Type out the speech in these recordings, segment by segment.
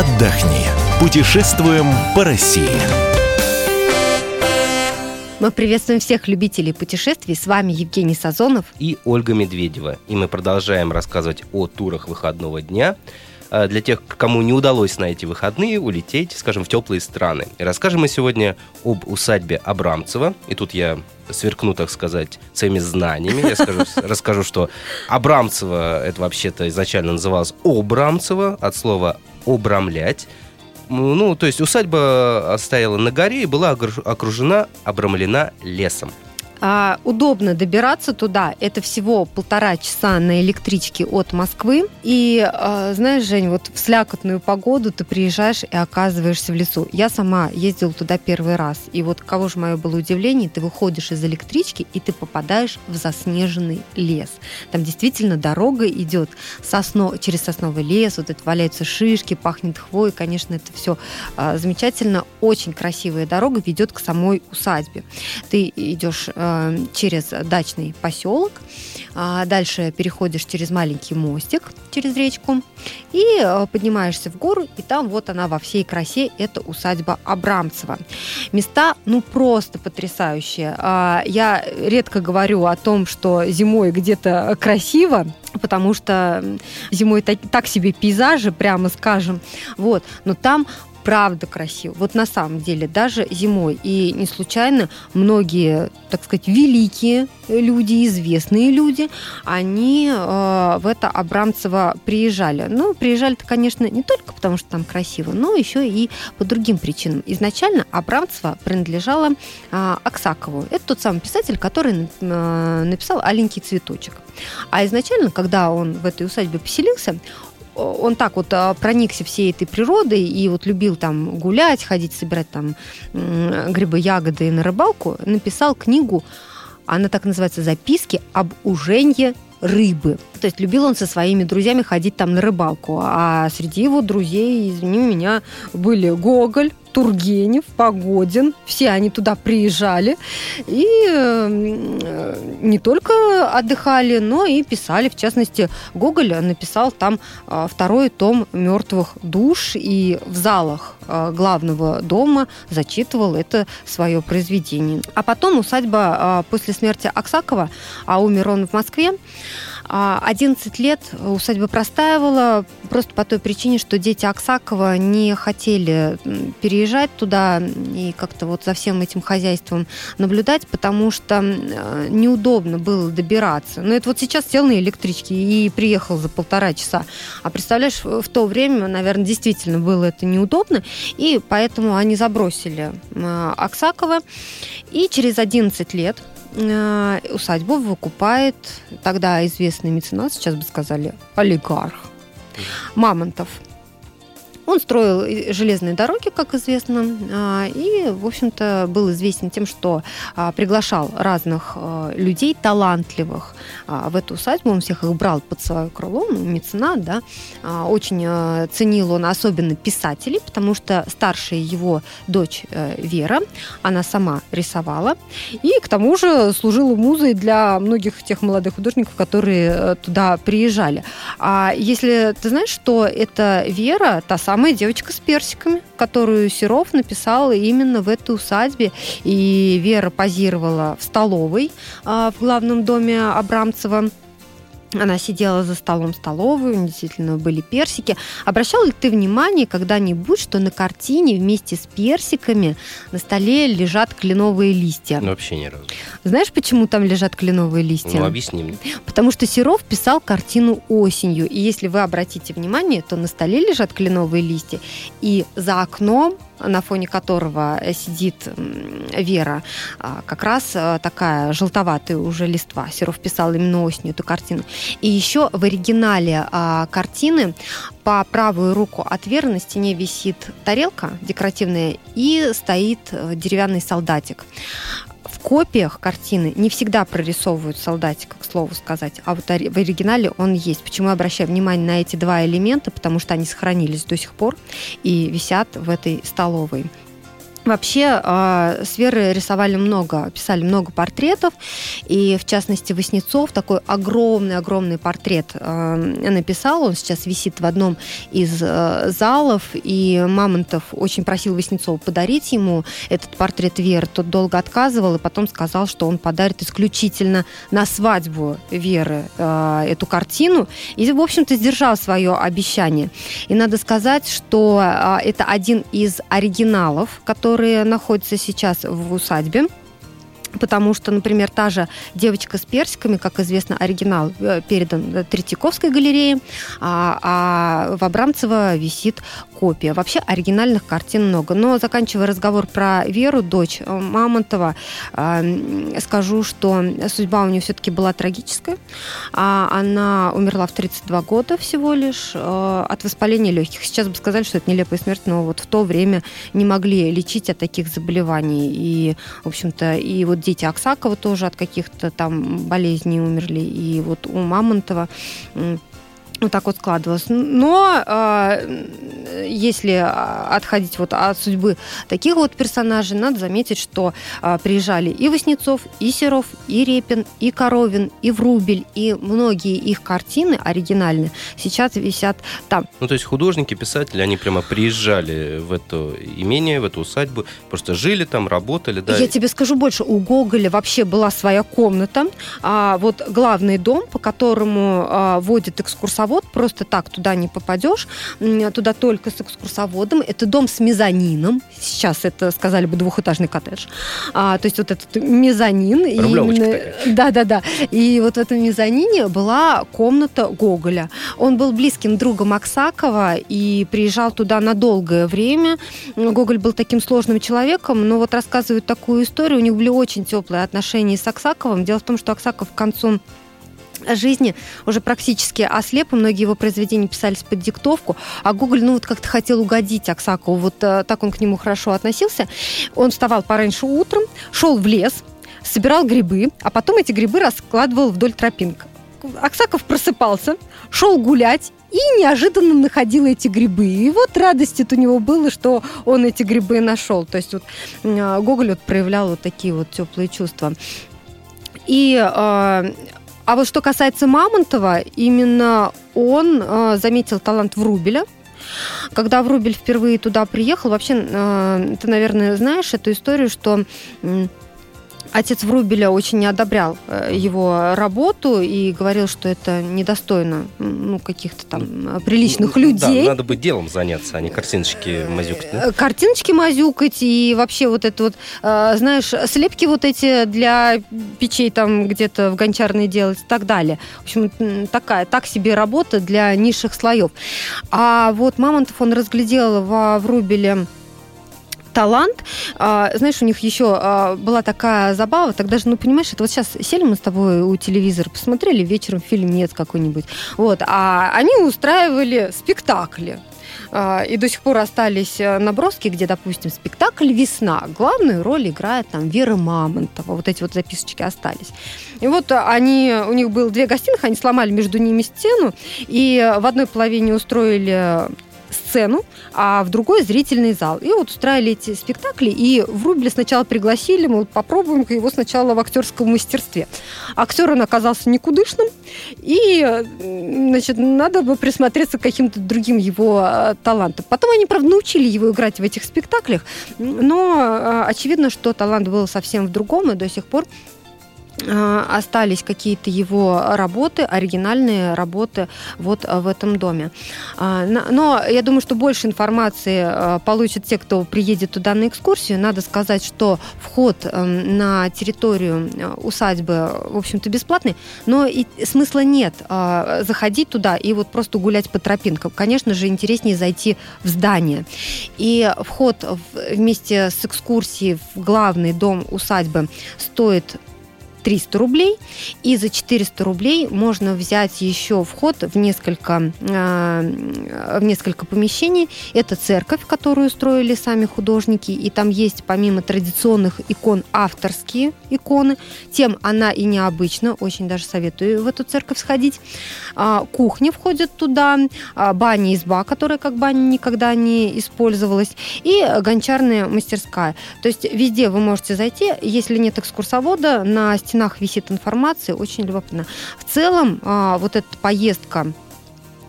отдохни. Путешествуем по России. Мы приветствуем всех любителей путешествий. С вами Евгений Сазонов и Ольга Медведева. И мы продолжаем рассказывать о турах выходного дня а, для тех, кому не удалось на эти выходные улететь, скажем, в теплые страны. И расскажем мы сегодня об усадьбе Абрамцева. И тут я сверкну, так сказать, своими знаниями. Я скажу, расскажу, что Абрамцева, это вообще-то изначально называлось Обрамцево, от слова «обрамлять». Ну, то есть усадьба стояла на горе и была окружена, обрамлена лесом. А, удобно добираться туда. Это всего полтора часа на электричке от Москвы. И а, знаешь, Жень, вот в слякотную погоду ты приезжаешь и оказываешься в лесу. Я сама ездила туда первый раз. И вот кого же мое было удивление, ты выходишь из электрички, и ты попадаешь в заснеженный лес. Там действительно дорога идет сосно, через сосновый лес, вот это валяются шишки, пахнет хвой. Конечно, это все а, замечательно. Очень красивая дорога ведет к самой усадьбе. Ты идешь а, через дачный поселок, а дальше переходишь через маленький мостик через речку и э, поднимаешься в гору, и там вот она во всей красе, это усадьба Абрамцева. Места, ну, просто потрясающие. А, я редко говорю о том, что зимой где-то красиво, потому что зимой так себе пейзажи, прямо скажем. Вот. Но там правда красиво. Вот на самом деле, даже зимой. И не случайно многие, так сказать, великие люди, известные люди, они э, в это Абрамцево приезжали. Ну, приезжали-то, конечно, не только потому, что там красиво, но еще и по другим причинам. Изначально Абрамцево принадлежало э, Аксакову. Это тот самый писатель, который э, написал «Аленький цветочек». А изначально, когда он в этой усадьбе поселился, он так вот а, проникся всей этой природой и вот любил там гулять, ходить, собирать там грибы, ягоды на рыбалку, написал книгу, она так называется «Записки об уженье рыбы. То есть любил он со своими друзьями ходить там на рыбалку. А среди его друзей, извини меня, были Гоголь, Тургенев, Погодин, все они туда приезжали и э, не только отдыхали, но и писали. В частности, Гоголь написал там э, второй том «Мертвых душ» и в залах э, главного дома зачитывал это свое произведение. А потом усадьба после смерти Аксакова, а умер он в Москве, 11 а, лет усадьба простаивала просто по той причине, что дети Аксакова не хотели переезжать туда и как-то вот за всем этим хозяйством наблюдать, потому что неудобно было добираться. Но это вот сейчас сел на электричке и приехал за полтора часа. А представляешь, в то время, наверное, действительно было это неудобно, и поэтому они забросили Аксакова. И через 11 лет Э, усадьбу выкупает тогда известный меценат, сейчас бы сказали, олигарх Мамонтов. Он строил железные дороги, как известно, а, и, в общем-то, был известен тем, что а, приглашал разных а, людей, талантливых, в эту усадьбу. Он всех их брал под свое крыло, ну, меценат, да. Очень ценил он особенно писателей, потому что старшая его дочь э, Вера, она сама рисовала, и к тому же служила музой для многих тех молодых художников, которые э, туда приезжали. А если ты знаешь, что это Вера, та самая самая девочка с персиками, которую Серов написал именно в этой усадьбе. И Вера позировала в столовой а, в главном доме Абрамцева. Она сидела за столом столовой, действительно были персики. Обращал ли ты внимание когда-нибудь, что на картине вместе с персиками на столе лежат кленовые листья? Ну, вообще ни разу. Знаешь, почему там лежат кленовые листья? Ну, объясни мне. Потому что Серов писал картину осенью. И если вы обратите внимание, то на столе лежат кленовые листья. И за окном на фоне которого сидит Вера, а, как раз а, такая желтоватая уже листва. Серов писал именно осенью эту картину. И еще в оригинале а, картины по правую руку от Веры на стене висит тарелка декоративная и стоит э, деревянный солдатик копиях картины не всегда прорисовывают солдатика, к слову сказать, а вот в оригинале он есть. Почему я обращаю внимание на эти два элемента? Потому что они сохранились до сих пор и висят в этой столовой. Вообще, э, с Верой рисовали много, писали много портретов, и в частности Васнецов такой огромный-огромный портрет э, написал, он сейчас висит в одном из э, залов, и Мамонтов очень просил Васнецова подарить ему этот портрет Веры, тот долго отказывал, и потом сказал, что он подарит исключительно на свадьбу Веры эту картину, и, в общем-то, сдержал свое обещание. И надо сказать, что это один из оригиналов, который которые находятся сейчас в усадьбе. Потому что, например, та же девочка с персиками, как известно, оригинал э, передан Третьяковской галерее, а, а в Абрамцево висит копия. Вообще оригинальных картин много. Но заканчивая разговор про Веру, дочь э, Мамонтова, э, скажу, что судьба у нее все-таки была трагическая. А она умерла в 32 года всего лишь от воспаления легких. Сейчас бы сказали, что это нелепая смерть, но вот в то время не могли лечить от таких заболеваний. И, в общем-то, и вот дети Аксакова тоже от каких-то там болезней умерли, и вот у Мамонтова вот так вот складывалось. Но э, если отходить вот от судьбы таких вот персонажей, надо заметить, что э, приезжали и Васнецов, и Серов, и Репин, и Коровин, и Врубель, и многие их картины оригинальные сейчас висят там. Ну, то есть художники, писатели, они прямо приезжали в это имение, в эту усадьбу, просто жили там, работали, да? Я тебе скажу больше, у Гоголя вообще была своя комната, а вот главный дом, по которому а, водит экскурсовод экскурсовод, просто так туда не попадешь, туда только с экскурсоводом. Это дом с мезонином, сейчас это сказали бы двухэтажный коттедж. А, то есть вот этот мезонин. Да-да-да. И вот в этом мезонине была комната Гоголя. Он был близким другом Аксакова и приезжал туда на долгое время. Гоголь был таким сложным человеком, но вот рассказывают такую историю. У них были очень теплые отношения с Аксаковым. Дело в том, что Аксаков к концу жизни уже практически ослеп, и многие его произведения писались под диктовку, а Гоголь, ну, вот как-то хотел угодить Аксакову, вот э, так он к нему хорошо относился. Он вставал пораньше утром, шел в лес, собирал грибы, а потом эти грибы раскладывал вдоль тропинок. Аксаков просыпался, шел гулять и неожиданно находил эти грибы. И вот радость у него было, что он эти грибы нашел. То есть вот э, Гоголь вот проявлял вот такие вот теплые чувства. И э, а вот что касается Мамонтова, именно он э, заметил талант Врубеля. Когда Врубель впервые туда приехал, вообще, э, ты, наверное, знаешь эту историю, что э, Отец Врубеля очень не одобрял э, его работу и говорил, что это недостойно ну, каких-то там ну, приличных ну, людей. Да, надо быть делом заняться, а не картиночки мазюкать. Да? Э, картиночки мазюкать и вообще вот это вот, э, знаешь, слепки вот эти для печей там где-то в гончарной делать и так далее. В общем, такая, так себе работа для низших слоев. А вот Мамонтов, он разглядел во Врубеле талант. А, знаешь, у них еще а, была такая забава, тогда же, ну, понимаешь, это вот сейчас сели мы с тобой у телевизора, посмотрели вечером фильмец какой-нибудь, вот, а они устраивали спектакли. А, и до сих пор остались э, наброски, где, допустим, спектакль «Весна». Главную роль играет там Вера Мамонтова. Вот эти вот записочки остались. И вот они, у них было две гостиных, они сломали между ними стену, и в одной половине устроили сцену, а в другой зрительный зал. И вот устраивали эти спектакли, и Врубеля сначала пригласили, мы попробуем его сначала в актерском мастерстве. Актер он оказался никудышным, и, значит, надо бы присмотреться к каким-то другим его а, талантам. Потом они, правда, научили его играть в этих спектаклях, но а, очевидно, что талант был совсем в другом, и до сих пор остались какие-то его работы, оригинальные работы вот в этом доме. А, но я думаю, что больше информации э, получат те, кто приедет туда на экскурсию. Надо сказать, что вход на территорию э, усадьбы, в общем-то, бесплатный, но и смысла нет заходить туда и вот просто гулять по тропинкам. Конечно же, интереснее зайти в здание. И вход вместе с экскурсией в главный дом усадьбы стоит 300 рублей. И за 400 рублей можно взять еще вход в несколько, э, в несколько помещений. Это церковь, которую строили сами художники. И там есть помимо традиционных икон авторские иконы. Тем она и необычна. Очень даже советую в эту церковь сходить. А, кухня входит туда. А, баня изба, которая как баня никогда не использовалась. И гончарная мастерская. То есть везде вы можете зайти. Если нет экскурсовода, на стенах висит информация, очень любопытно. В целом, а, вот эта поездка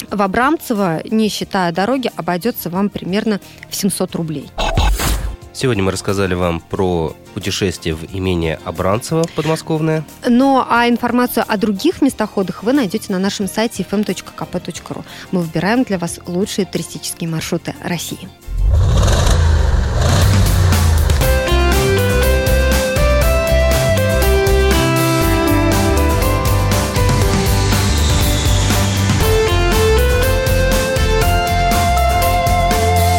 в Абрамцево, не считая дороги, обойдется вам примерно в 700 рублей. Сегодня мы рассказали вам про путешествие в имение Абранцево подмосковное. Но а информацию о других местоходах вы найдете на нашем сайте fm.kp.ru. Мы выбираем для вас лучшие туристические маршруты России.